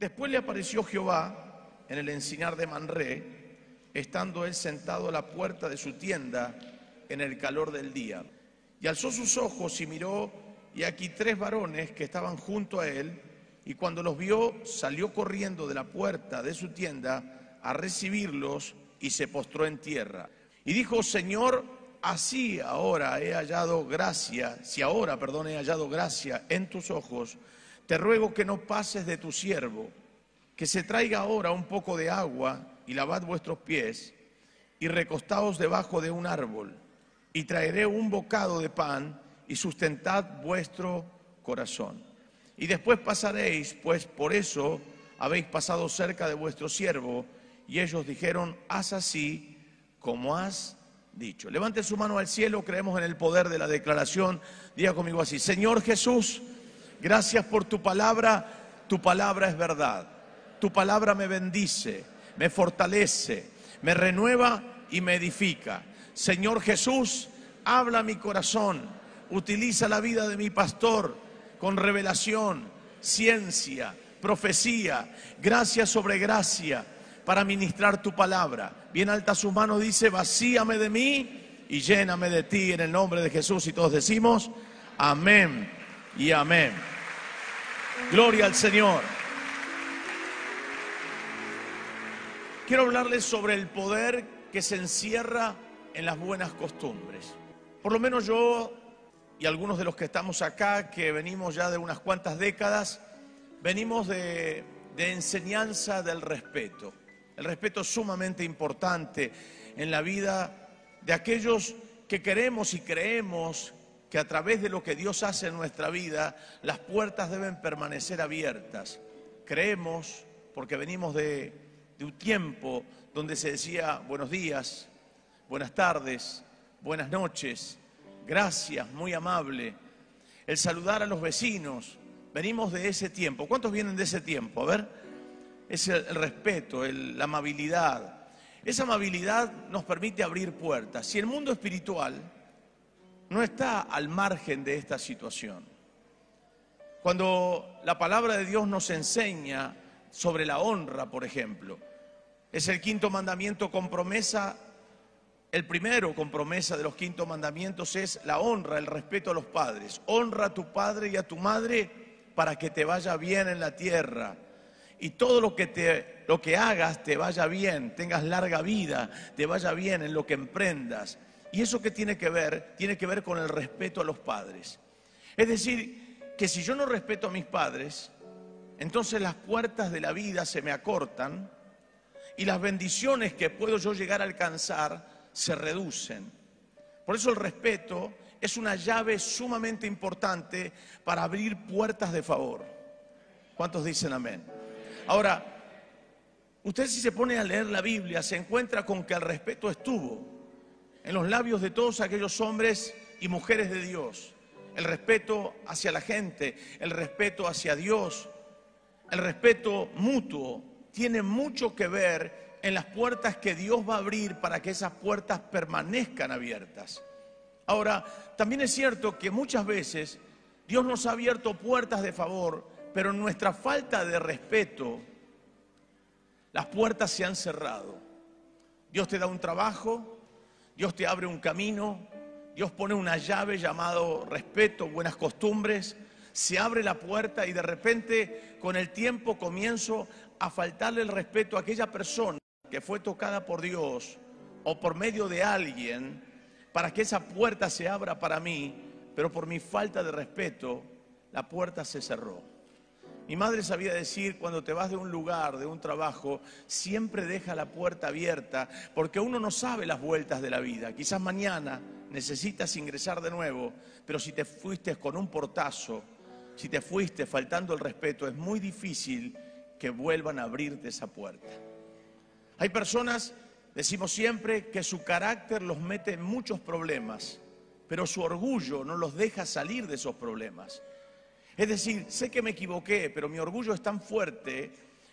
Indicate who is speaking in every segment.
Speaker 1: Después le apareció Jehová en el encinar de Manré, estando él sentado a la puerta de su tienda en el calor del día. Y alzó sus ojos y miró, y aquí tres varones que estaban junto a él, y cuando los vio, salió corriendo de la puerta de su tienda a recibirlos y se postró en tierra. Y dijo, Señor, así ahora he hallado gracia, si ahora, perdón, he hallado gracia en tus ojos, te ruego que no pases de tu siervo, que se traiga ahora un poco de agua y lavad vuestros pies y recostaos debajo de un árbol y traeré un bocado de pan y sustentad vuestro corazón. Y después pasaréis, pues por eso habéis pasado cerca de vuestro siervo. Y ellos dijeron, haz así como has dicho. Levante su mano al cielo, creemos en el poder de la declaración. Diga conmigo así, Señor Jesús, gracias por tu palabra. Tu palabra es verdad. Tu palabra me bendice, me fortalece, me renueva y me edifica. Señor Jesús, habla mi corazón, utiliza la vida de mi pastor con revelación, ciencia, profecía, gracia sobre gracia para ministrar tu palabra. Bien alta su mano dice, vacíame de mí y lléname de ti en el nombre de Jesús. Y todos decimos, amén y amén. Gloria al Señor. Quiero hablarles sobre el poder que se encierra en las buenas costumbres. Por lo menos yo y algunos de los que estamos acá, que venimos ya de unas cuantas décadas, venimos de, enseñanza del respeto. El respeto es sumamente importante en la vida de aquellos que queremos y creemos que a través de lo que Dios hace en nuestra vida, las puertas deben permanecer abiertas. Creemos, porque venimos de, de un tiempo donde se decía buenos días, buenas tardes, buenas noches, gracias, muy amable, el saludar a los vecinos. Venimos de ese tiempo. ¿Cuántos vienen de ese tiempo? A ver, es el, respeto, la amabilidad. Esa amabilidad nos permite abrir puertas. Si el mundo espiritual no está al margen de esta situación, cuando la palabra de Dios nos enseña sobre la honra, por ejemplo, es el quinto mandamiento con promesa el primero con promesa de los quintos mandamientos es la honra, el respeto a los padres. Honra a tu padre y a tu madre para que te vaya bien en la tierra. Y todo lo que, te, lo que hagas te vaya bien, tengas larga vida, te vaya bien en lo que emprendas. ¿Y eso qué tiene que ver? Tiene que ver con el respeto a los padres. Es decir, que si yo no respeto a mis padres, entonces las puertas de la vida se me acortan y las bendiciones que puedo yo llegar a alcanzar se reducen. Por eso el respeto es una llave sumamente importante para abrir puertas de favor. ¿Cuántos dicen amén? Ahora, usted si se pone a leer la Biblia se encuentra con que el respeto estuvo en los labios de todos aquellos hombres y mujeres de Dios. El respeto hacia la gente, el respeto hacia Dios, el respeto mutuo tiene mucho que ver en las puertas que Dios va a abrir para que esas puertas permanezcan abiertas. Ahora, también es cierto que muchas veces Dios nos ha abierto puertas de favor, pero en nuestra falta de respeto, las puertas se han cerrado. Dios te da un trabajo, Dios te abre un camino, Dios pone una llave llamado respeto, buenas costumbres, se abre la puerta y de repente con el tiempo comienzo a faltarle el respeto a aquella persona que fue tocada por Dios o por medio de alguien para que esa puerta se abra para mí, pero por mi falta de respeto, la puerta se cerró. Mi madre sabía decir, cuando te vas de un lugar, de un trabajo, siempre deja la puerta abierta, porque uno no sabe las vueltas de la vida. Quizás mañana necesitas ingresar de nuevo, pero si te fuiste con un portazo, si te fuiste faltando el respeto, es muy difícil que vuelvan a abrirte esa puerta. Hay personas, decimos siempre, que su carácter los mete en muchos problemas, pero su orgullo no los deja salir de esos problemas. Es decir, sé que me equivoqué, pero mi orgullo es tan fuerte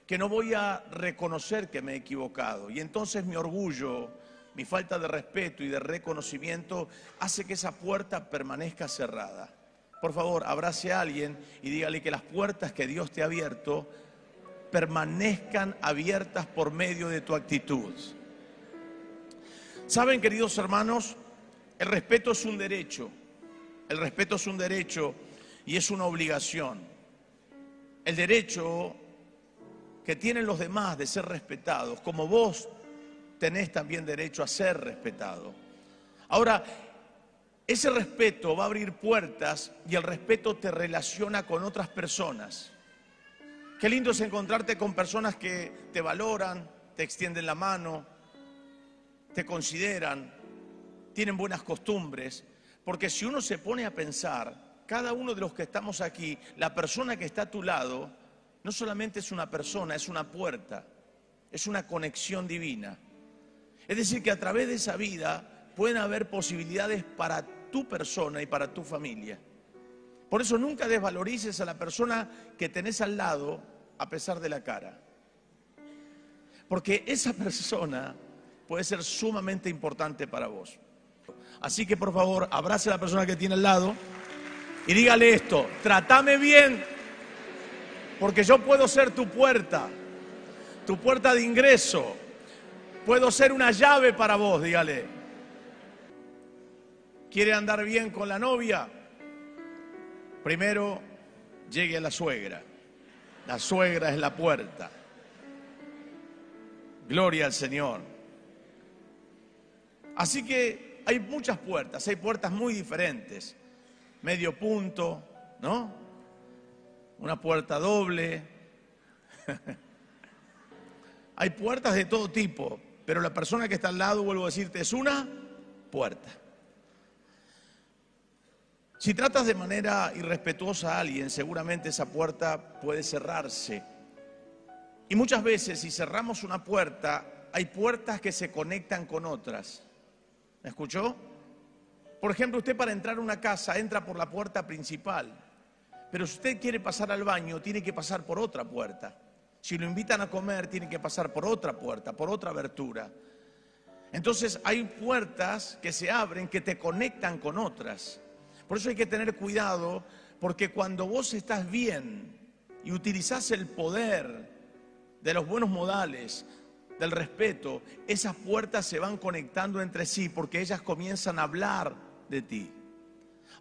Speaker 1: que no voy a reconocer que me he equivocado. Y entonces mi orgullo, mi falta de respeto y de reconocimiento hace que esa puerta permanezca cerrada. Por favor, abrace a alguien y dígale que las puertas que Dios te ha abierto permanezcan abiertas por medio de tu actitud. Saben, queridos hermanos, el respeto es un derecho. El respeto es un derecho y es una obligación. El derecho que tienen los demás de ser respetados, como vos tenés también derecho a ser respetado. Ahora, ese respeto va a abrir puertas y el respeto te relaciona con otras personas. Qué lindo es encontrarte con personas que te valoran, te extienden la mano, te consideran, tienen buenas costumbres. Porque si uno se pone a pensar, cada uno de los que estamos aquí, la persona que está a tu lado, no solamente es una persona, es una puerta, es una conexión divina. Es decir, que a través de esa vida pueden haber posibilidades para tu persona y para tu familia. Por eso nunca desvalorices a la persona que tenés al lado a pesar de la cara. Porque esa persona puede ser sumamente importante para vos. Así que por favor, abrace a la persona que tiene al lado y dígale esto, trátame bien, porque yo puedo ser tu puerta, tu puerta de ingreso, puedo ser una llave para vos, dígale. ¿Quiere andar bien con la novia? Primero llegue a la suegra. La suegra es la puerta. Gloria al Señor. Así que hay muchas puertas, hay puertas muy diferentes. Medio punto, ¿no? Una puerta doble. hay puertas de todo tipo, pero la persona que está al lado, vuelvo a decirte, es una puerta. Si tratas de manera irrespetuosa a alguien, seguramente esa puerta puede cerrarse. Y muchas veces si cerramos una puerta, hay puertas que se conectan con otras. ¿Me escuchó? Por ejemplo, usted para entrar a una casa entra por la puerta principal, pero si usted quiere pasar al baño, tiene que pasar por otra puerta. Si lo invitan a comer, tiene que pasar por otra puerta, por otra abertura. Entonces hay puertas que se abren que te conectan con otras. Por eso hay que tener cuidado, porque cuando vos estás bien y utilizás el poder de los buenos modales, del respeto, esas puertas se van conectando entre sí porque ellas comienzan a hablar de ti.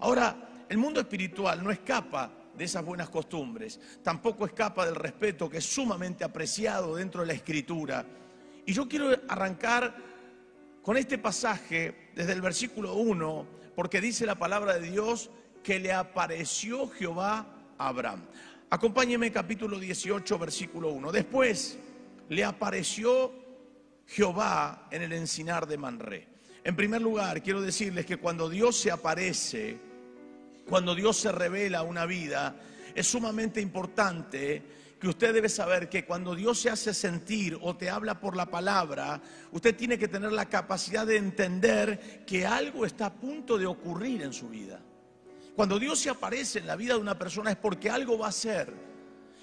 Speaker 1: Ahora, el mundo espiritual no escapa de esas buenas costumbres, tampoco escapa del respeto que es sumamente apreciado dentro de la escritura. Y yo quiero arrancar con este pasaje desde el versículo 1 porque dice la palabra de Dios que le apareció Jehová a Abraham. Acompáñeme capítulo 18, versículo 1. Después le apareció Jehová en el encinar de Manré. En primer lugar, quiero decirles que cuando Dios se aparece, cuando Dios se revela una vida, es sumamente importante que usted debe saber que cuando Dios se hace sentir o te habla por la palabra, usted tiene que tener la capacidad de entender que algo está a punto de ocurrir en su vida. Cuando Dios se aparece en la vida de una persona es porque algo va a ser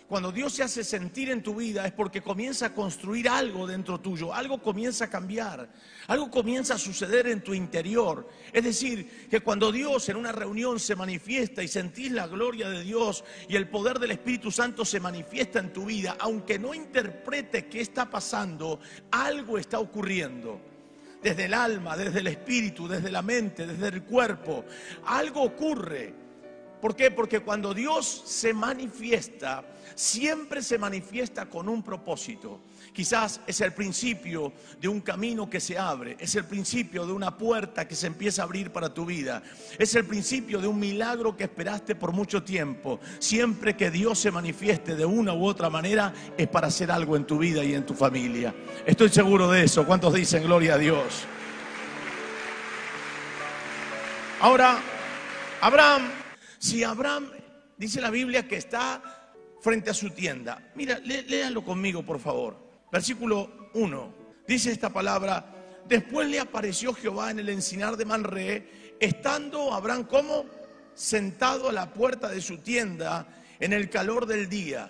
Speaker 1: cuando Dios se hace sentir en tu vida es porque comienza a construir algo dentro tuyo, algo comienza a cambiar, algo comienza a suceder en tu interior. Es decir, que cuando Dios en una reunión se manifiesta y sentís la gloria de Dios y el poder del Espíritu Santo se manifiesta en tu vida, aunque no interprete qué está pasando, algo está ocurriendo desde el alma, desde el espíritu, desde la mente, desde el cuerpo. Algo ocurre. ¿Por qué? Porque cuando Dios se manifiesta, siempre se manifiesta con un propósito. Quizás es el principio de un camino que se abre, es el principio de una puerta que se empieza a abrir para tu vida, es el principio de un milagro que esperaste por mucho tiempo. Siempre que Dios se manifieste de una u otra manera es para hacer algo en tu vida y en tu familia. Estoy seguro de eso. ¿Cuántos dicen gloria a Dios? Ahora, Abraham si Abraham, dice la Biblia, que está frente a su tienda. Mira, léanlo conmigo, por favor. Versículo 1. Dice esta palabra, después le apareció Jehová en el encinar de Manre, estando Abraham como sentado a la puerta de su tienda en el calor del día.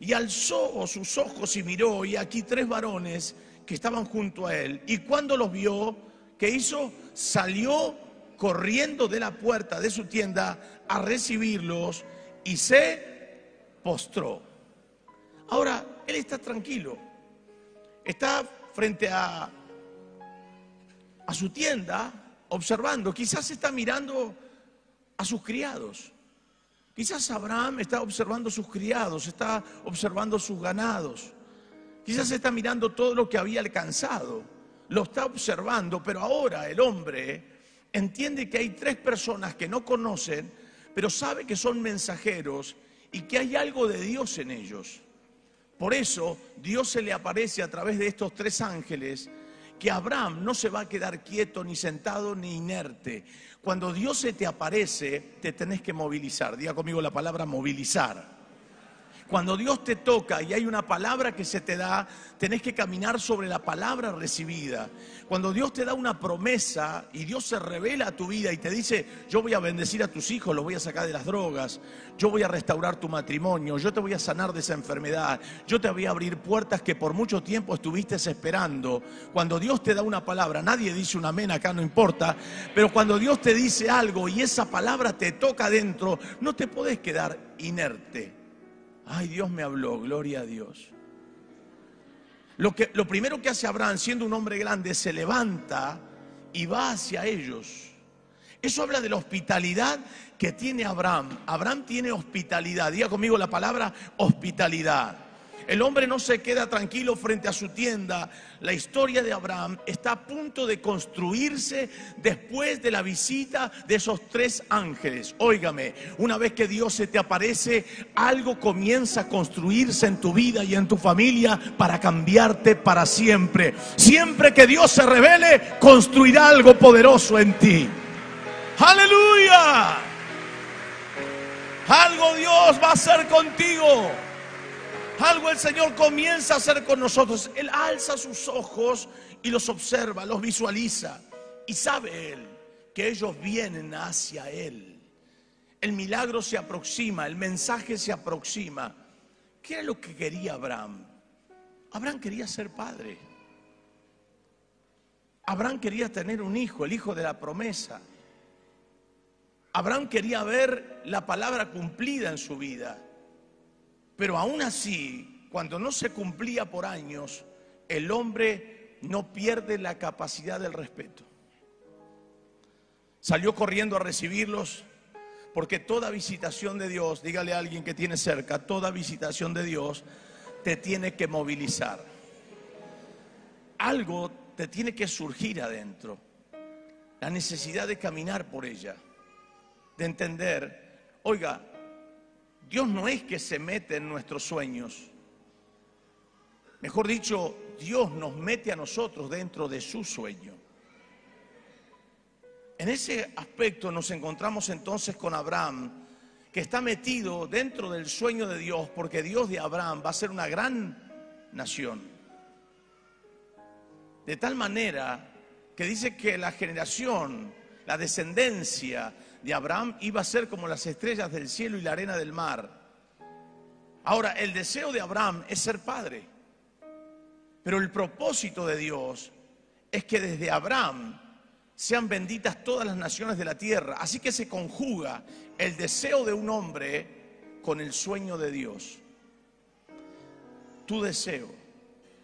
Speaker 1: Y alzó sus ojos y miró, y aquí tres varones que estaban junto a él. Y cuando los vio, ¿qué hizo? Salió corriendo de la puerta de su tienda a recibirlos y se postró. Ahora, hombre está tranquilo. Está frente a, a su tienda observando. Quizás está mirando a sus criados. Quizás Abraham está observando sus criados, está observando sus ganados. Quizás está mirando todo lo que había alcanzado. Lo está observando, pero ahora el hombre entiende que hay tres personas que no conocen, pero sabe que son mensajeros y que hay algo de Dios en ellos. Por eso Dios se le aparece a través de estos tres ángeles que Abraham no se va a quedar quieto ni sentado ni inerte. Cuando Dios se te aparece, te tenés que movilizar. Diga conmigo la palabra movilizar. Cuando Dios te toca y hay una palabra que se te da, tenés que caminar sobre la palabra recibida. Cuando Dios te da una promesa y Dios se revela a tu vida y te dice, yo voy a bendecir a tus hijos, los voy a sacar de las drogas, yo voy a restaurar tu matrimonio, yo te voy a sanar de esa enfermedad, yo te voy a abrir puertas que por mucho tiempo estuviste esperando. Cuando Dios te da una palabra, nadie dice un amén acá, no importa, pero cuando Dios te dice algo y esa palabra te toca dentro, no te podés quedar inerte. Ay, Dios me habló, gloria a Dios. Lo, que, lo primero que hace Abraham, siendo un hombre grande, se levanta y va hacia ellos. Eso habla de la hospitalidad que tiene Abraham. Abraham tiene hospitalidad. Diga conmigo la palabra hospitalidad. El hombre no se queda tranquilo frente a su tienda. La historia de Abraham está a punto de construirse después de la visita de esos tres ángeles. Óigame, una vez que Dios se te aparece, algo comienza a construirse en tu vida y en tu familia para cambiarte para siempre. Siempre que Dios se revele, construirá algo poderoso en ti. Aleluya. Algo Dios va a hacer contigo. Algo el Señor comienza a hacer con nosotros. Él alza sus ojos y los observa, los visualiza. Y sabe Él que ellos vienen hacia Él. El milagro se aproxima, el mensaje se aproxima. ¿Qué era lo que quería Abraham? Abraham quería ser padre. Abraham quería tener un hijo, el hijo de la promesa. Abraham quería ver la palabra cumplida en su vida. Pero aún así, cuando no se cumplía por años, el hombre no pierde la capacidad del respeto. Salió corriendo a recibirlos porque toda visitación de Dios, dígale a alguien que tiene cerca, toda visitación de Dios te tiene que movilizar. Algo te tiene que surgir adentro. La necesidad de caminar por ella, de entender, oiga, Dios no es que se mete en nuestros sueños. Mejor dicho, Dios nos mete a nosotros dentro de su sueño. En ese aspecto nos encontramos entonces con Abraham, que está metido dentro del sueño de Dios, porque Dios de Abraham va a ser una gran nación. De tal manera que dice que la generación, la descendencia de Abraham iba a ser como las estrellas del cielo y la arena del mar. Ahora, el deseo de Abraham es ser padre, pero el propósito de Dios es que desde Abraham sean benditas todas las naciones de la tierra. Así que se conjuga el deseo de un hombre con el sueño de Dios. Tu deseo,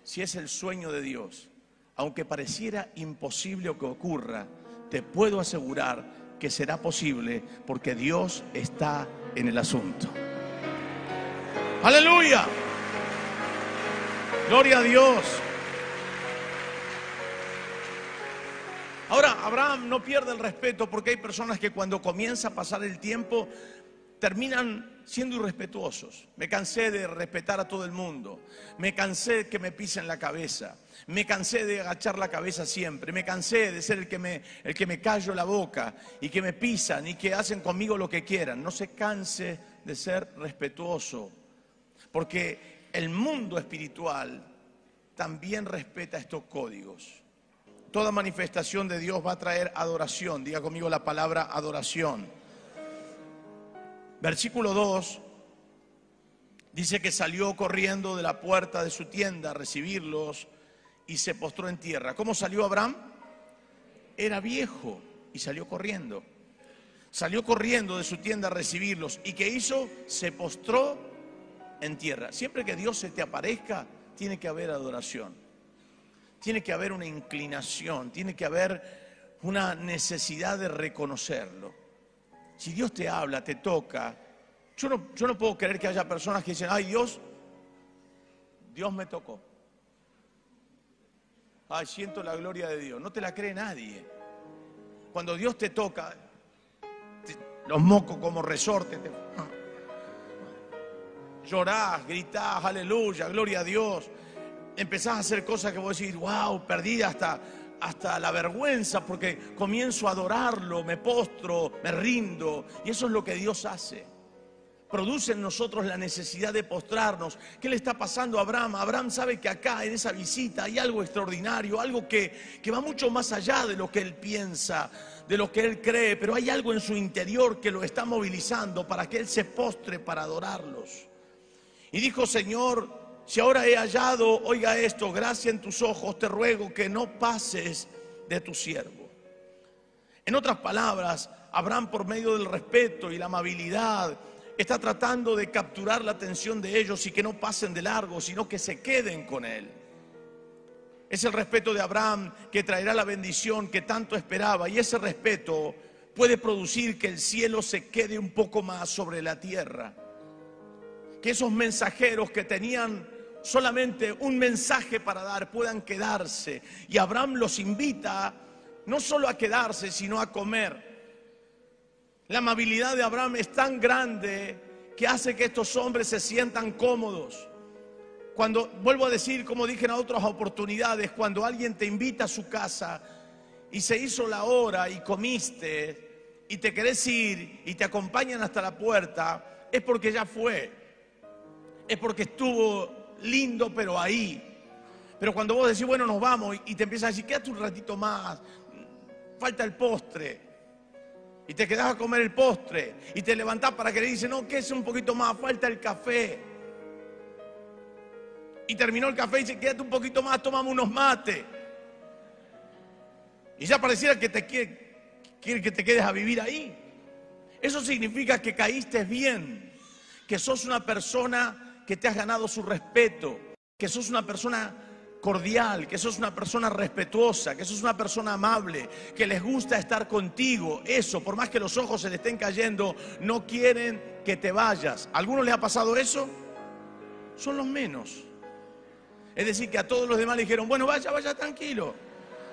Speaker 1: si es el sueño de Dios, aunque pareciera imposible que ocurra, te puedo asegurar que será posible porque Dios está en el asunto. Aleluya. Gloria a Dios. Ahora, Abraham no pierde el respeto porque hay personas que cuando comienza a pasar el tiempo terminan siendo irrespetuosos. Me cansé de respetar a todo el mundo. Me cansé de que me pisen la cabeza. Me cansé de agachar la cabeza siempre. Me cansé de ser el que me, el que me callo la boca y que me pisan y que hacen conmigo lo que quieran. No se canse de ser respetuoso. Porque el mundo espiritual también respeta estos códigos. Toda manifestación de Dios va a traer adoración. Diga conmigo la palabra adoración. Versículo 2 dice que salió corriendo de la puerta de su tienda a recibirlos y se postró en tierra. ¿Cómo salió Abraham? Era viejo y salió corriendo. Salió corriendo de su tienda a recibirlos. ¿Y qué hizo? Se postró en tierra. Siempre que Dios se te aparezca, tiene que haber adoración. Tiene que haber una inclinación, tiene que haber una necesidad de reconocerlo. Si Dios te habla, te toca, yo no, yo no puedo creer que haya personas que dicen, ay Dios, Dios me tocó. Ay, siento la gloria de Dios. No te la cree nadie. Cuando Dios te toca, los mocos como resorte, te, llorás, gritás, aleluya, gloria a Dios. Empezás a hacer cosas que vos decís, wow, perdí hasta, hasta la vergüenza porque comienzo a adorarlo, me postro, me rindo. Y eso es lo que Dios hace. Produce en nosotros la necesidad de postrarnos. ¿Qué le está pasando a Abraham? Abraham sabe que acá, en esa visita, hay algo extraordinario, algo que, que va mucho más allá de lo que él piensa, de lo que él cree, pero hay algo en su interior que lo está movilizando para que él se postre para adorarlos. Y dijo, Señor, si ahora he hallado, oiga esto, gracia en tus ojos, te ruego que no pases de tu siervo. En otras palabras, Abraham por medio del respeto y la amabilidad está tratando de capturar la atención de ellos y que no pasen de largo, sino que se queden con él. Es el respeto de Abraham que traerá la bendición que tanto esperaba y ese respeto puede producir que el cielo se quede un poco más sobre la tierra que esos mensajeros que tenían solamente un mensaje para dar puedan quedarse. Y Abraham los invita no solo a quedarse, sino a comer. La amabilidad de Abraham es tan grande que hace que estos hombres se sientan cómodos. Cuando, vuelvo a decir, como dije en otras oportunidades, cuando alguien te invita a su casa y se hizo la hora y comiste y te querés ir y te acompañan hasta la puerta, es porque ya fue es porque estuvo lindo, pero ahí. Pero cuando vos decís, bueno, nos vamos, y te empiezas a decir, quédate un ratito más, falta el postre. Y te quedás a comer el postre. Y te levantás para que le dice, no, que es un poquito más, falta el café. Y terminó el café y dice, quédate un poquito más, tomamos unos mates. Y ya pareciera que te quiere, quiere que te quedes a vivir ahí. Eso significa que caíste bien, que sos una persona que te has ganado su respeto, que sos una persona cordial, que sos una persona respetuosa, que sos una persona amable, que les gusta estar contigo. Eso, por más que los ojos se le estén cayendo, no quieren que te vayas. ¿A alguno le ha pasado eso? Son los menos. Es decir, que a todos los demás le dijeron, bueno, vaya, vaya tranquilo.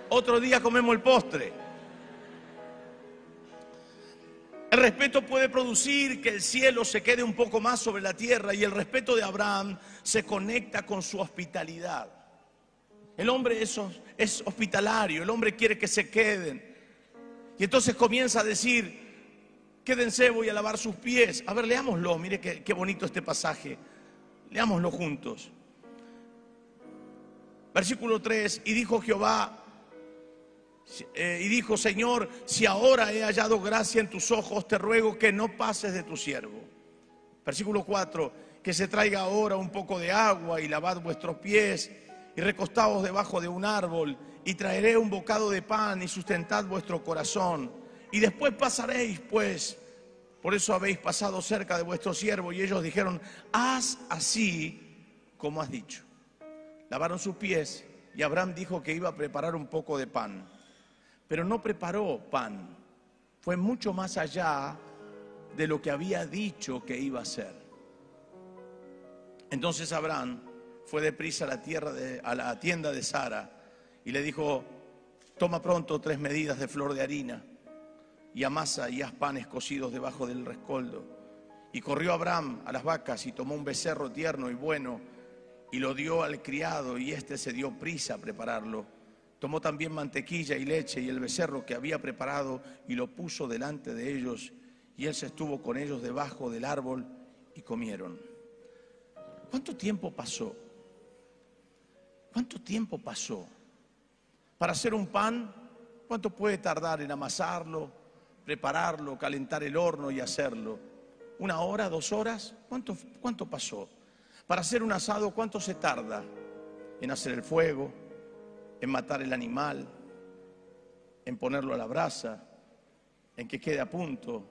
Speaker 1: Otro día comemos el postre. El respeto puede producir que el cielo se quede un poco más sobre la tierra y el respeto de Abraham se conecta con su hospitalidad. El hombre es, es hospitalario, el hombre quiere que se queden. Y entonces comienza a decir, quédense, voy a lavar sus pies. A ver, leámoslo, mire qué, qué bonito este pasaje. Leámoslo juntos. Versículo 3, y dijo Jehová, eh, y dijo, Señor, si ahora he hallado gracia en tus ojos, te ruego que no pases de tu siervo. Versículo 4, que se traiga ahora un poco de agua y lavad vuestros pies y recostaos debajo de un árbol y traeré un bocado de pan y sustentad vuestro corazón. Y después pasaréis, pues, por eso habéis pasado cerca de vuestro siervo. Y ellos dijeron, haz así como has dicho. Lavaron sus pies y Abraham dijo que iba a preparar un poco de pan pero no preparó pan. Fue mucho más allá de lo que había dicho que iba a hacer. Entonces Abraham fue deprisa a la, a la tienda de Sara y le dijo, toma pronto tres medidas de flor de harina y amasa y haz panes cocidos debajo del rescoldo. Y corrió Abraham a las vacas y tomó un becerro tierno y bueno y lo dio al criado y éste se dio prisa a prepararlo. Tomó también mantequilla y leche y el becerro que había preparado y lo puso delante de ellos y él se estuvo con ellos debajo del árbol y comieron. ¿Cuánto tiempo pasó? ¿Cuánto tiempo pasó? Para hacer un pan, ¿cuánto puede tardar en amasarlo, prepararlo, calentar el horno y hacerlo? ¿Una hora, dos horas? ¿Cuánto, cuánto pasó? Para hacer un asado, ¿cuánto se tarda en hacer el fuego, en matar el animal, en ponerlo a la brasa, en que quede a punto,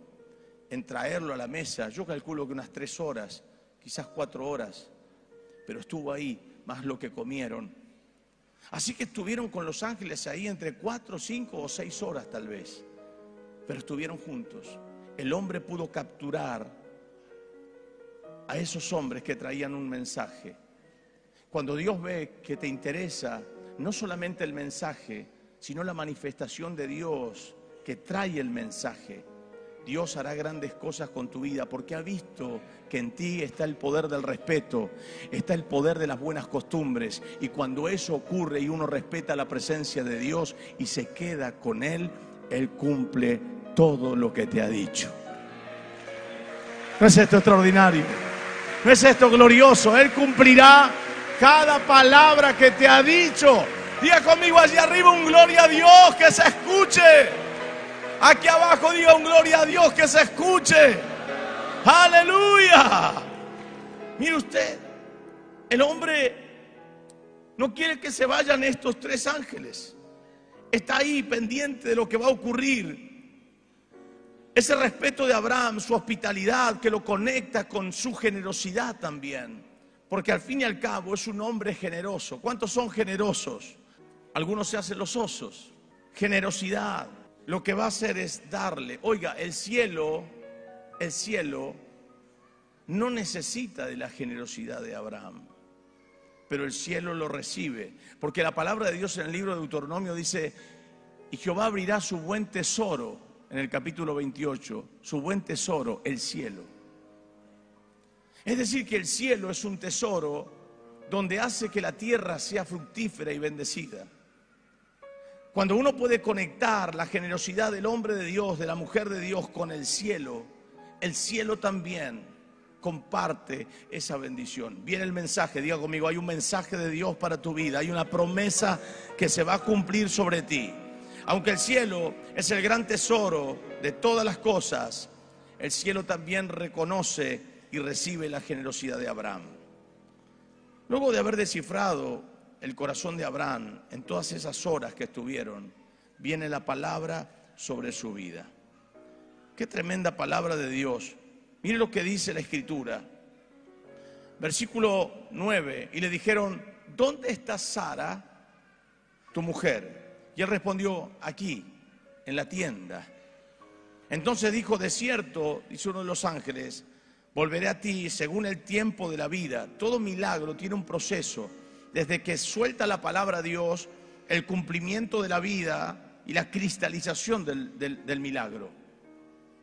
Speaker 1: en traerlo a la mesa. Yo calculo que unas tres horas quizás cuatro horas, pero estuvo ahí más lo que comieron. Así que estuvieron con los ángeles ahí entre cuatro, cinco o seis horas tal vez, pero estuvieron juntos. El hombre pudo capturar a esos hombres que traían un mensaje. Cuando Dios ve que te interesa no solamente el mensaje, sino la manifestación de Dios que trae el mensaje, Dios hará grandes cosas con tu vida porque ha visto que en ti está el poder del respeto, está el poder de las buenas costumbres. Y cuando eso ocurre y uno respeta la presencia de Dios y se queda con Él, Él cumple todo lo que te ha dicho. ¿No es esto extraordinario? ¿No es esto glorioso? Él cumplirá cada palabra que te ha dicho. Diga conmigo allá arriba un gloria a Dios que se escuche. Aquí abajo diga un gloria a Dios que se escuche. Aleluya. Mire usted, el hombre no quiere que se vayan estos tres ángeles. Está ahí pendiente de lo que va a ocurrir. Ese respeto de Abraham, su hospitalidad que lo conecta con su generosidad también. Porque al fin y al cabo es un hombre generoso. ¿Cuántos son generosos? Algunos se hacen los osos. Generosidad lo que va a hacer es darle. Oiga, el cielo, el cielo no necesita de la generosidad de Abraham, pero el cielo lo recibe, porque la palabra de Dios en el libro de Deuteronomio dice, y Jehová abrirá su buen tesoro, en el capítulo 28, su buen tesoro, el cielo. Es decir, que el cielo es un tesoro donde hace que la tierra sea fructífera y bendecida. Cuando uno puede conectar la generosidad del hombre de Dios, de la mujer de Dios con el cielo, el cielo también comparte esa bendición. Viene el mensaje, diga conmigo, hay un mensaje de Dios para tu vida, hay una promesa que se va a cumplir sobre ti. Aunque el cielo es el gran tesoro de todas las cosas, el cielo también reconoce y recibe la generosidad de Abraham. Luego de haber descifrado el corazón de Abraham en todas esas horas que estuvieron, viene la palabra sobre su vida. Qué tremenda palabra de Dios. Mire lo que dice la escritura. Versículo 9. Y le dijeron, ¿dónde está Sara, tu mujer? Y él respondió, aquí, en la tienda. Entonces dijo, de cierto, dice uno de los ángeles, volveré a ti según el tiempo de la vida. Todo milagro tiene un proceso desde que suelta la palabra a Dios, el cumplimiento de la vida y la cristalización del, milagro.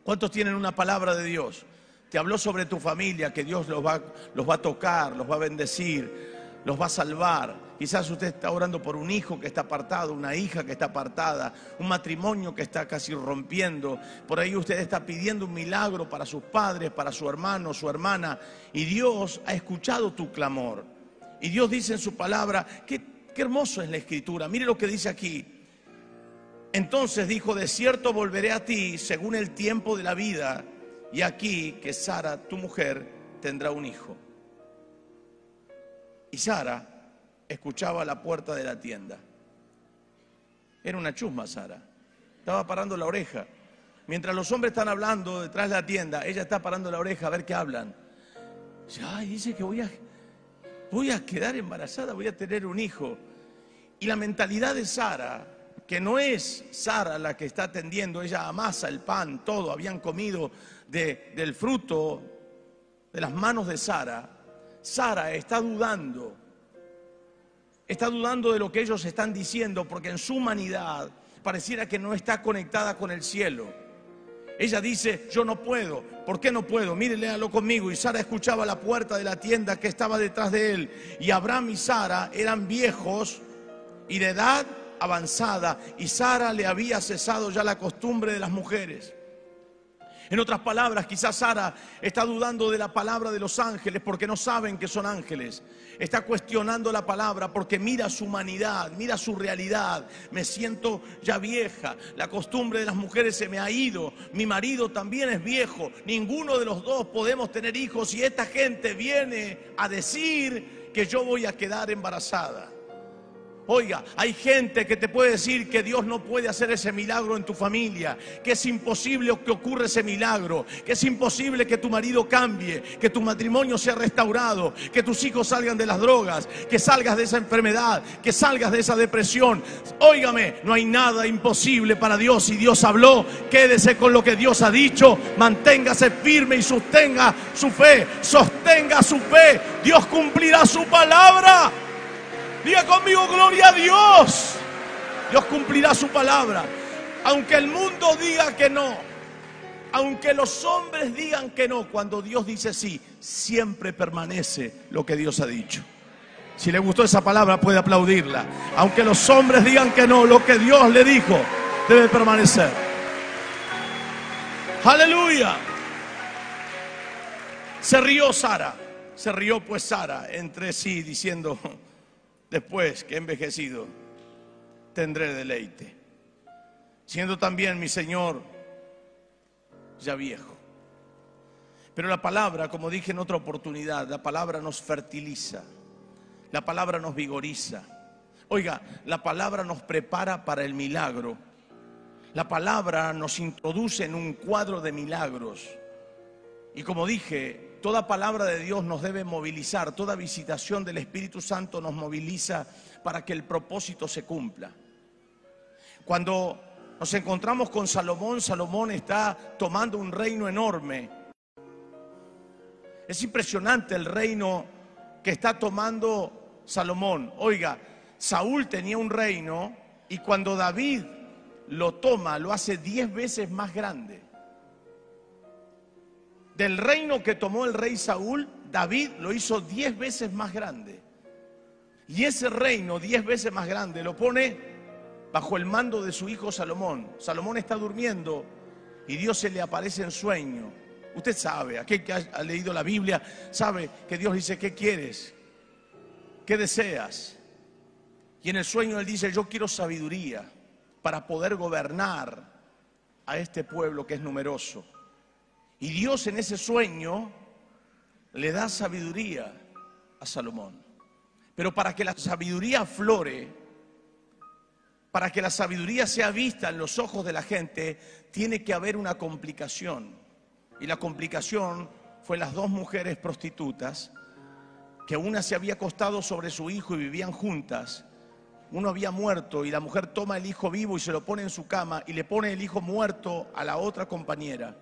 Speaker 1: ¿Cuántos tienen una palabra de Dios? Te habló sobre tu familia, que Dios los va, los va a tocar, los va a bendecir, los va a salvar. Quizás usted está orando por un hijo que está apartado, una hija que está apartada, un matrimonio que está casi rompiendo. Por ahí usted está pidiendo un milagro para sus padres, para su hermano, su hermana. Y Dios ha escuchado tu clamor. Y Dios dice en su palabra, qué, hermoso es la escritura. Mire lo que dice aquí. Entonces dijo, de cierto volveré a ti según el tiempo de la vida, y aquí que Sara, tu mujer, tendrá un hijo. Y Sara escuchaba la puerta de la tienda. Era una chusma Sara. Estaba parando la oreja. Mientras los hombres están hablando detrás de la tienda, ella está parando la oreja a ver qué hablan. Ay, dice que voy a, voy a quedar embarazada, voy a tener un hijo. Y la mentalidad de Sara, que no es Sara la que está atendiendo, ella amasa el pan, todo, habían comido del fruto de las manos de Sara. Sara está dudando, está dudando de lo que ellos están diciendo, porque en su humanidad pareciera que no está conectada con el cielo. Ella dice, yo no puedo. ¿Por qué no puedo? Mire, léalo conmigo. Y Sara escuchaba la puerta de la tienda que estaba detrás de él. Y Abraham y Sara eran viejos y de edad avanzada. Y Sara le había cesado ya la costumbre de las mujeres. En otras palabras, quizás Sara está dudando de la palabra de los ángeles porque no saben que son ángeles. Está cuestionando la palabra porque mira su humanidad, mira su realidad. Me siento ya vieja, la costumbre de las mujeres se me ha ido, mi marido también es viejo, ninguno de los dos podemos tener hijos y esta gente viene a decir que yo voy a quedar embarazada. Oiga, hay gente que te puede decir que Dios no puede hacer ese milagro en tu familia, que es imposible que ocurra ese milagro, que es imposible que tu marido cambie, que tu matrimonio sea restaurado, que tus hijos salgan de las drogas, que salgas de esa enfermedad, que salgas de esa depresión. Óigame, no hay nada imposible para Dios. Si Dios habló, quédese con lo que Dios ha dicho, manténgase firme y sostenga su fe, sostenga su fe. Dios cumplirá su palabra. Diga conmigo, gloria a Dios. Dios cumplirá su palabra. Aunque el mundo diga que no, aunque los hombres digan que no, cuando Dios dice sí, siempre permanece lo que Dios ha dicho. Si le gustó esa palabra, puede aplaudirla. Aunque los hombres digan que no, lo que Dios le dijo debe permanecer. Aleluya. Se rió Sara, se rió pues Sara entre sí diciendo, después que he envejecido, tendré deleite. Siendo también mi Señor ya viejo. Pero la palabra, como dije en otra oportunidad, la palabra nos fertiliza, la palabra nos vigoriza. Oiga, la palabra nos prepara para el milagro. La palabra nos introduce en un cuadro de milagros. Y como dije, Toda palabra de Dios nos debe movilizar, toda visitación del Espíritu Santo nos moviliza para que el propósito se cumpla. Cuando nos encontramos con Salomón, Salomón está tomando un reino enorme. Es impresionante el reino que está tomando Salomón. Oiga, Saúl tenía un reino y cuando David lo toma, lo hace diez veces más grande del reino que tomó el rey Saúl, David lo hizo diez veces más grande. Y ese reino, diez veces más grande, lo pone bajo el mando de su hijo Salomón. Salomón está durmiendo y Dios se le aparece en sueño. Usted sabe, aquel que ha leído la Biblia, sabe que Dios dice, ¿qué quieres? ¿Qué deseas? Y en el sueño él dice, yo quiero sabiduría para poder gobernar a este pueblo que es numeroso. Y Dios en ese sueño le da sabiduría a Salomón. Pero para que la sabiduría flore, para que la sabiduría sea vista en los ojos de la gente, tiene que haber una complicación. Y la complicación fue las dos mujeres prostitutas, que una se había acostado sobre su hijo y vivían juntas. Uno había muerto y la mujer toma el hijo vivo y se lo pone en su cama y le pone el hijo muerto a la otra compañera.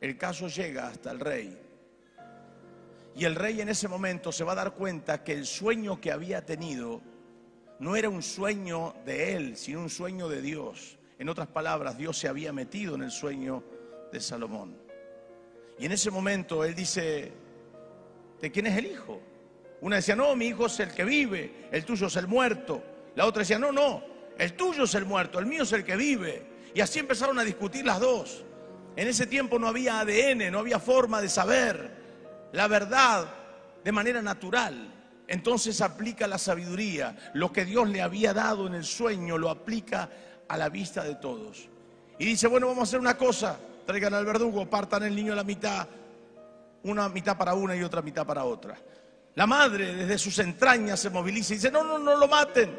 Speaker 1: El caso llega hasta el rey. Y el rey en ese momento se va a dar cuenta que el sueño que había tenido no era un sueño de él, sino un sueño de Dios. En otras palabras, Dios se había metido en el sueño de Salomón. Y en ese momento él dice, ¿de quién es el hijo? Una decía, no, mi hijo es el que vive, el tuyo es el muerto. La otra decía, no, no, el tuyo es el muerto, el mío es el que vive. Y así empezaron a discutir las dos. En ese tiempo no había ADN, no había forma de saber la verdad de manera natural. Entonces aplica la sabiduría. Lo que Dios le había dado en el sueño lo aplica a la vista de todos. Y dice, bueno, vamos a hacer una cosa. Traigan al verdugo, partan el niño a la mitad. Una mitad para una y otra mitad para otra. La madre desde sus entrañas se moviliza y dice, no, no, no lo maten.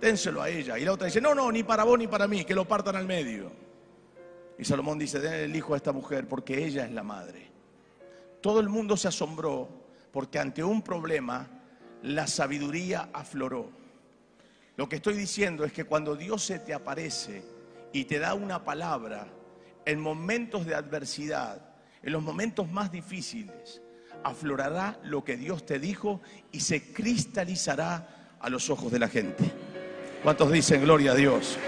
Speaker 1: Dénselo a ella. Y la otra dice, no, no, ni para vos ni para mí, que lo partan al medio. Y Salomón dice, den el hijo a esta mujer porque ella es la madre. Todo el mundo se asombró porque ante un problema la sabiduría afloró. Lo que estoy diciendo es que cuando Dios se te aparece y te da una palabra en momentos de adversidad, en los momentos más difíciles, aflorará lo que Dios te dijo y se cristalizará a los ojos de la gente. ¿Cuántos dicen gloria a Dios?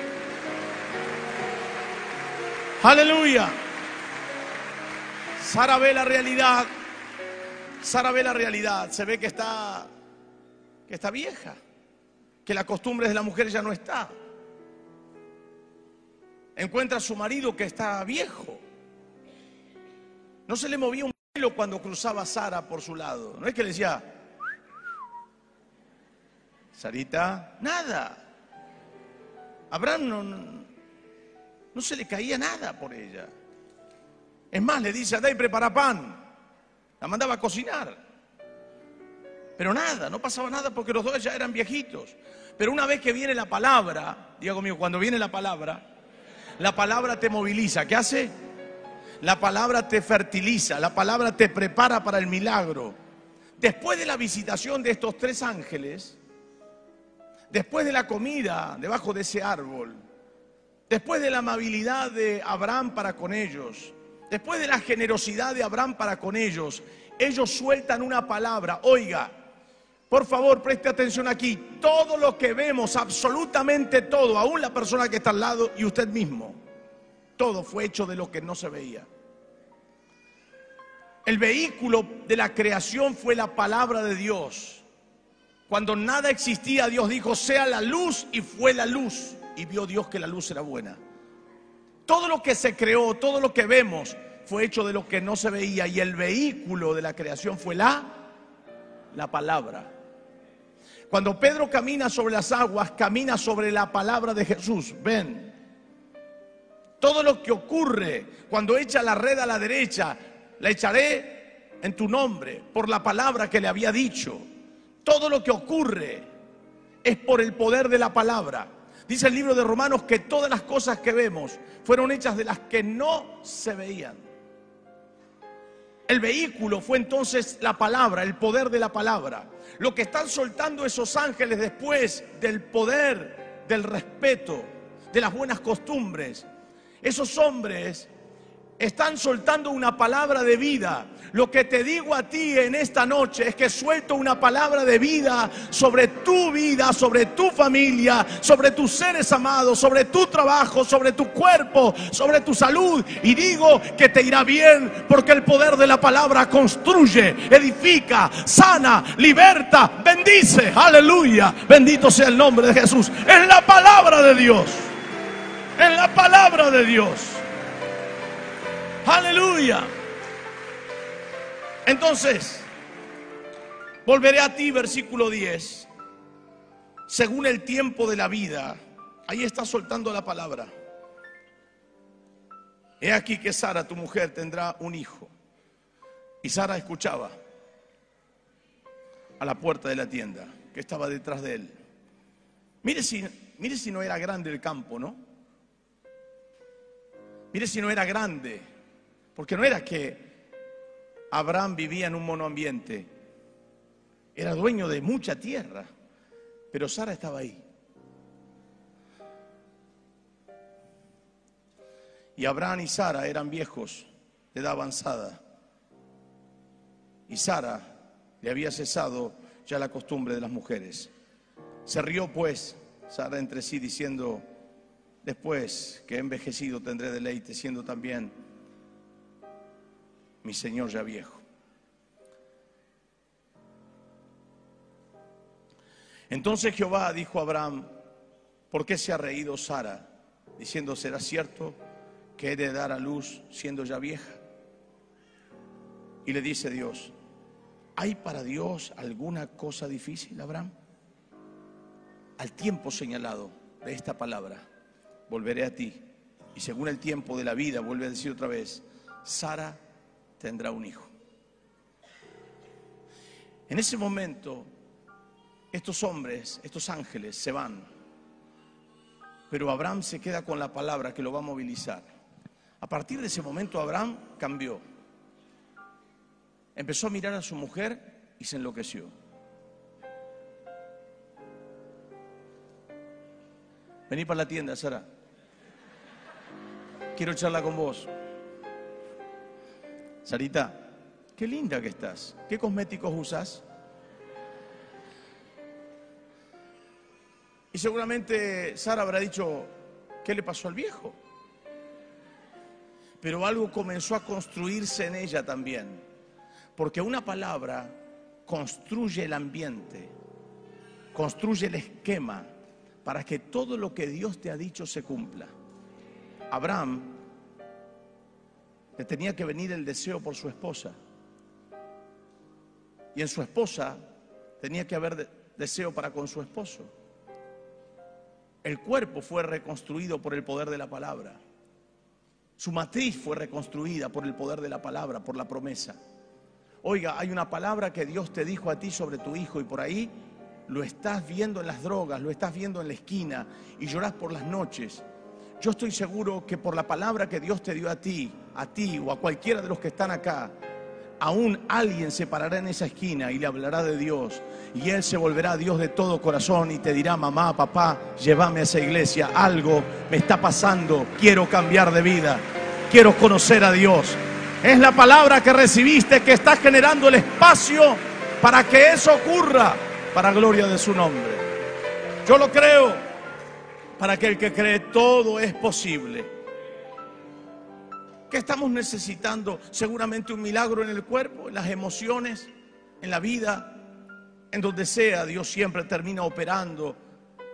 Speaker 1: Aleluya. Sara ve la realidad. Sara ve la realidad. Se ve que está, que está vieja. Que la costumbre de la mujer ya no está. Encuentra a su marido que está viejo. No se le movía un pelo cuando cruzaba Sara por su lado. No es que le decía, Sarita, nada. Abraham no, no se le caía nada por ella. Es más, le dice a Day, prepara pan. La mandaba a cocinar. Pero nada, no pasaba nada porque los dos ya eran viejitos. Pero una vez que viene la palabra, diga conmigo, cuando viene la palabra, la palabra te moviliza. ¿Qué hace? La palabra te fertiliza, la palabra te prepara para el milagro. Después de la visitación de estos tres ángeles, después de la comida debajo de ese árbol, después de la amabilidad de Abraham para con ellos, después de la generosidad de Abraham para con ellos, ellos sueltan una palabra. Oiga, por favor, preste atención aquí. Todo lo que vemos, absolutamente todo, aún la persona que está al lado y usted mismo, todo fue hecho de lo que no se veía. El vehículo de la creación fue la palabra de Dios. Cuando nada existía, Dios dijo, sea la luz y fue la luz. Y vio Dios que la luz era buena. Todo lo que se creó, todo lo que vemos, fue hecho de lo que no se veía. Y el vehículo de la creación fue la, la palabra. Cuando Pedro camina sobre las aguas, camina sobre la palabra de Jesús. Ven, todo lo que ocurre cuando echa la red a la derecha, la echaré en tu nombre, por la palabra que le había dicho. Todo lo que ocurre es por el poder de la palabra. Dice el libro de Romanos que todas las cosas que vemos fueron hechas de las que no se veían. El vehículo fue entonces la palabra, el poder de la palabra. Lo que están soltando esos ángeles después del poder, del respeto, de las buenas costumbres, esos hombres están soltando una palabra de vida. Lo que te digo a ti en esta noche es que suelto una palabra de vida sobre tu vida, sobre tu familia, sobre tus seres amados, sobre tu trabajo, sobre tu cuerpo, sobre tu salud. Y digo que te irá bien porque el poder de la palabra construye, edifica, sana, liberta, bendice. Aleluya. Bendito sea el nombre de Jesús. Es la palabra de Dios en la palabra de Dios. Aleluya. Entonces, volveré a ti, versículo 10. Según el tiempo de la vida, ahí está soltando la palabra. He aquí que Sara, tu mujer, tendrá un hijo. Y Sara escuchaba a la puerta de la tienda que estaba detrás de él. Mire si, mire si no era grande el campo, ¿no? Mire si no era grande, porque no era que Abraham vivía en un monoambiente, era dueño de mucha tierra, pero Sara estaba ahí. Y Abraham y Sara eran viejos de edad avanzada. Y Sara le había cesado ya la costumbre de las mujeres. Se rió pues Sara entre sí diciendo, Después que he envejecido tendré deleite, siendo también mi Señor ya viejo. Entonces Jehová dijo a Abraham, ¿por qué se ha reído Sara? Diciendo, ¿será cierto que he de dar a luz siendo ya vieja? Y le dice Dios, ¿hay para Dios alguna cosa difícil, Abraham? Al tiempo señalado de esta palabra, volveré a ti. Y según el tiempo de la vida, vuelve a decir otra vez, Sara tendrá un hijo. En ese momento, estos hombres, estos ángeles se van, pero Abraham se queda con la palabra que lo va a movilizar. A partir de ese momento, Abraham cambió. Empezó a mirar a su mujer y se enloqueció. Vení para la tienda, Sara quiero charlar con vos. Sarita, qué linda que estás. ¿Qué cosméticos usas? Y seguramente Sara habrá dicho, ¿qué le pasó al viejo? Pero algo comenzó a construirse en ella también. Porque una palabra construye el ambiente, construye el esquema para que todo lo que Dios te ha dicho se cumpla. Abraham le tenía que venir el deseo por su esposa. Y en su esposa tenía que haber deseo para con su esposo. El cuerpo fue reconstruido por el poder de la palabra. Su matriz fue reconstruida por el poder de la palabra, por la promesa. Oiga, hay una palabra que Dios te dijo a ti sobre tu hijo y por ahí lo estás viendo en las drogas, lo estás viendo en la esquina y lloras por las noches. Yo estoy seguro que por la palabra que Dios te dio a ti, a ti o a cualquiera de los que están acá, aún alguien se parará en esa esquina y le hablará de Dios. Y Él se volverá a Dios de todo corazón y te dirá, mamá, papá, llévame a esa iglesia. Algo me está pasando, quiero cambiar de vida, quiero conocer a Dios. Es la palabra que recibiste que está generando el espacio para que eso ocurra, para gloria de su nombre. Yo lo creo, para que el que cree todo es posible. ¿Qué estamos necesitando? Seguramente un milagro en el cuerpo, en las emociones, en la vida, en donde sea. Dios siempre termina operando.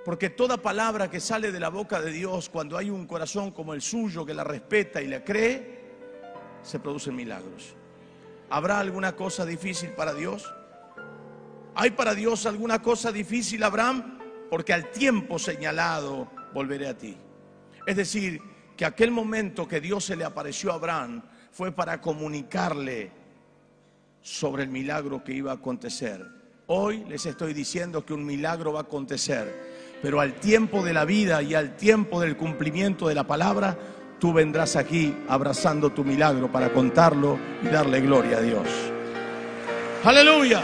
Speaker 1: Porque toda palabra que sale de la boca de Dios, cuando hay un corazón como el suyo que la respeta y la cree, se producen milagros. ¿Habrá alguna cosa difícil para Dios? ¿Hay para Dios alguna cosa difícil, Abraham? Porque al tiempo señalado volveré a ti. Es decir, que aquel momento que Dios se le apareció a Abraham fue para comunicarle sobre el milagro que iba a acontecer. Hoy les estoy diciendo que un milagro va a acontecer, pero al tiempo de la vida y al tiempo del cumplimiento de la palabra, tú vendrás aquí abrazando tu milagro para contarlo y darle gloria a Dios. Aleluya.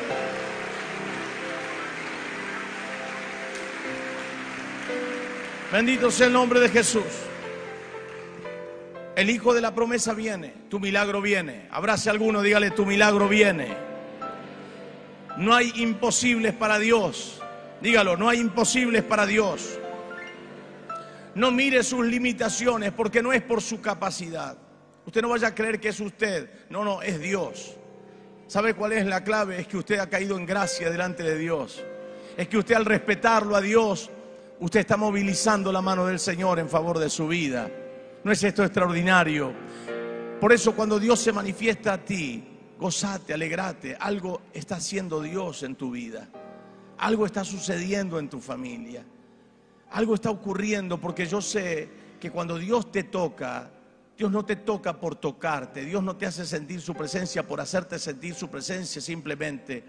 Speaker 1: Bendito sea el nombre de Jesús. El hijo de la promesa viene, tu milagro viene. Abrace a alguno, dígale, tu milagro viene. No hay imposibles para Dios. Dígalo, no hay imposibles para Dios. No mire sus limitaciones porque no es por su capacidad. Usted no vaya a creer que es usted. No, no, es Dios. ¿Sabe cuál es la clave? Es que usted ha caído en gracia delante de Dios. Es que usted al respetarlo a Dios, usted está movilizando la mano del Señor en favor de su vida. ¿No es esto extraordinario? Por eso cuando Dios se manifiesta a ti, gozate, alegrate. Algo está haciendo Dios en tu vida. Algo está sucediendo en tu familia algo está ocurriendo porque yo sé que cuando Dios te toca, Dios no te toca por tocarte, Dios no te hace sentir su presencia por hacerte sentir su presencia simplemente.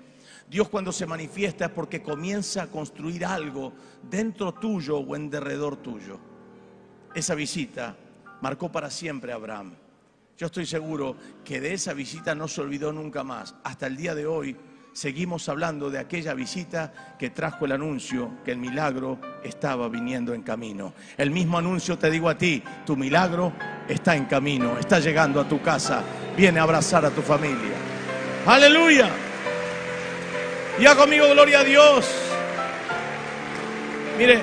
Speaker 1: Dios cuando se manifiesta es porque comienza a construir algo dentro tuyo o en derredor tuyo. Esa visita marcó para siempre a Abraham. Yo estoy seguro que de esa visita no se olvidó nunca más. Hasta el día de hoy seguimos hablando de aquella visita que trajo el anuncio que el milagro estaba viniendo en camino. El mismo anuncio te digo a ti, tu milagro está en camino, está llegando a tu casa, viene a abrazar a tu familia. Aleluya. Ya conmigo, gloria a Dios. Mire,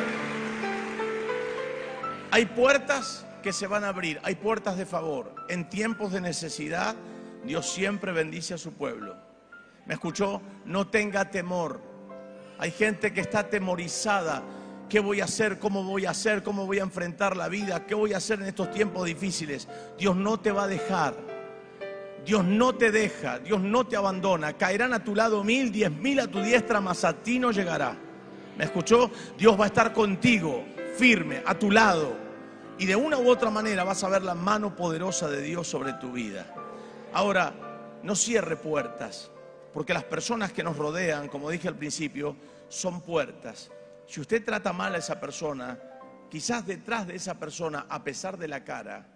Speaker 1: hay puertas que se van a abrir, hay puertas de favor. En tiempos de necesidad, Dios siempre bendice a su pueblo. ¿Me escuchó? No tenga temor. Hay gente que está atemorizada. ¿Qué voy a hacer? ¿Cómo voy a hacer? ¿Cómo voy a enfrentar la vida? ¿Qué voy a hacer en estos tiempos difíciles? Dios no te va a dejar. Dios no te deja. Dios no te abandona. Caerán a tu lado mil, diez mil a tu diestra, mas a ti no llegará. ¿Me escuchó? Dios va a estar contigo, firme, a tu lado. Y de una u otra manera vas a ver la mano poderosa de Dios sobre tu vida. Ahora, no cierre puertas. Porque las personas que nos rodean, como dije al principio, son puertas. Si usted trata mal a esa persona, quizás detrás de esa persona, a pesar de la cara,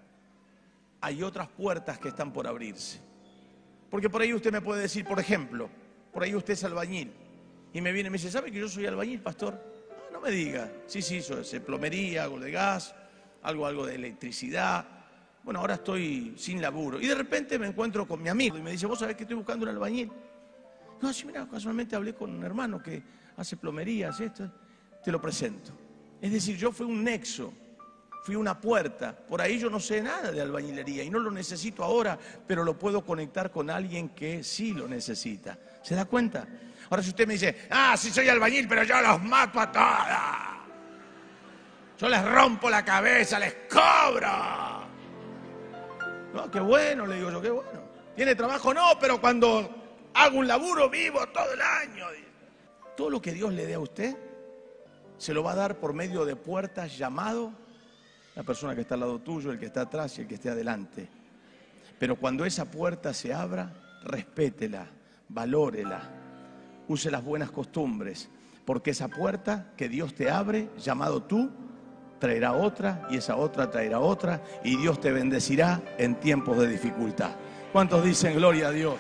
Speaker 1: hay otras puertas que están por abrirse. Porque por ahí usted me puede decir, por ejemplo, por ahí usted es albañil. Y me viene y me dice, ¿sabe que yo soy albañil, pastor? Ah, no me diga. Sí, sí, soy plomería, algo de gas, algo, algo de electricidad. Bueno, ahora estoy sin laburo. Y de repente me encuentro con mi amigo y me dice, ¿vos sabés que estoy buscando un albañil? No, sí, mira, casualmente hablé con un hermano que hace plomerías, esto, te lo presento. Es decir, yo fui un nexo, fui una puerta. Por ahí yo no sé nada de albañilería y no lo necesito ahora, pero lo puedo conectar con alguien que sí lo necesita. ¿Se da cuenta? Ahora si usted me dice, ah, sí soy albañil, pero yo los mato a todas. Yo les rompo la cabeza, les cobro. No, qué bueno, le digo yo, qué bueno. ¿Tiene trabajo? No, pero cuando hago un laburo vivo todo el año. Todo lo que Dios le dé a usted, se lo va a dar por medio de puertas llamado la persona que está al lado tuyo, el que está atrás y el que esté adelante. Pero cuando esa puerta se abra, respétela, valórela, use las buenas costumbres, porque esa puerta que Dios te abre, llamado tú, traerá otra y esa otra traerá otra y Dios te bendecirá en tiempos de dificultad. ¿Cuántos dicen gloria a Dios?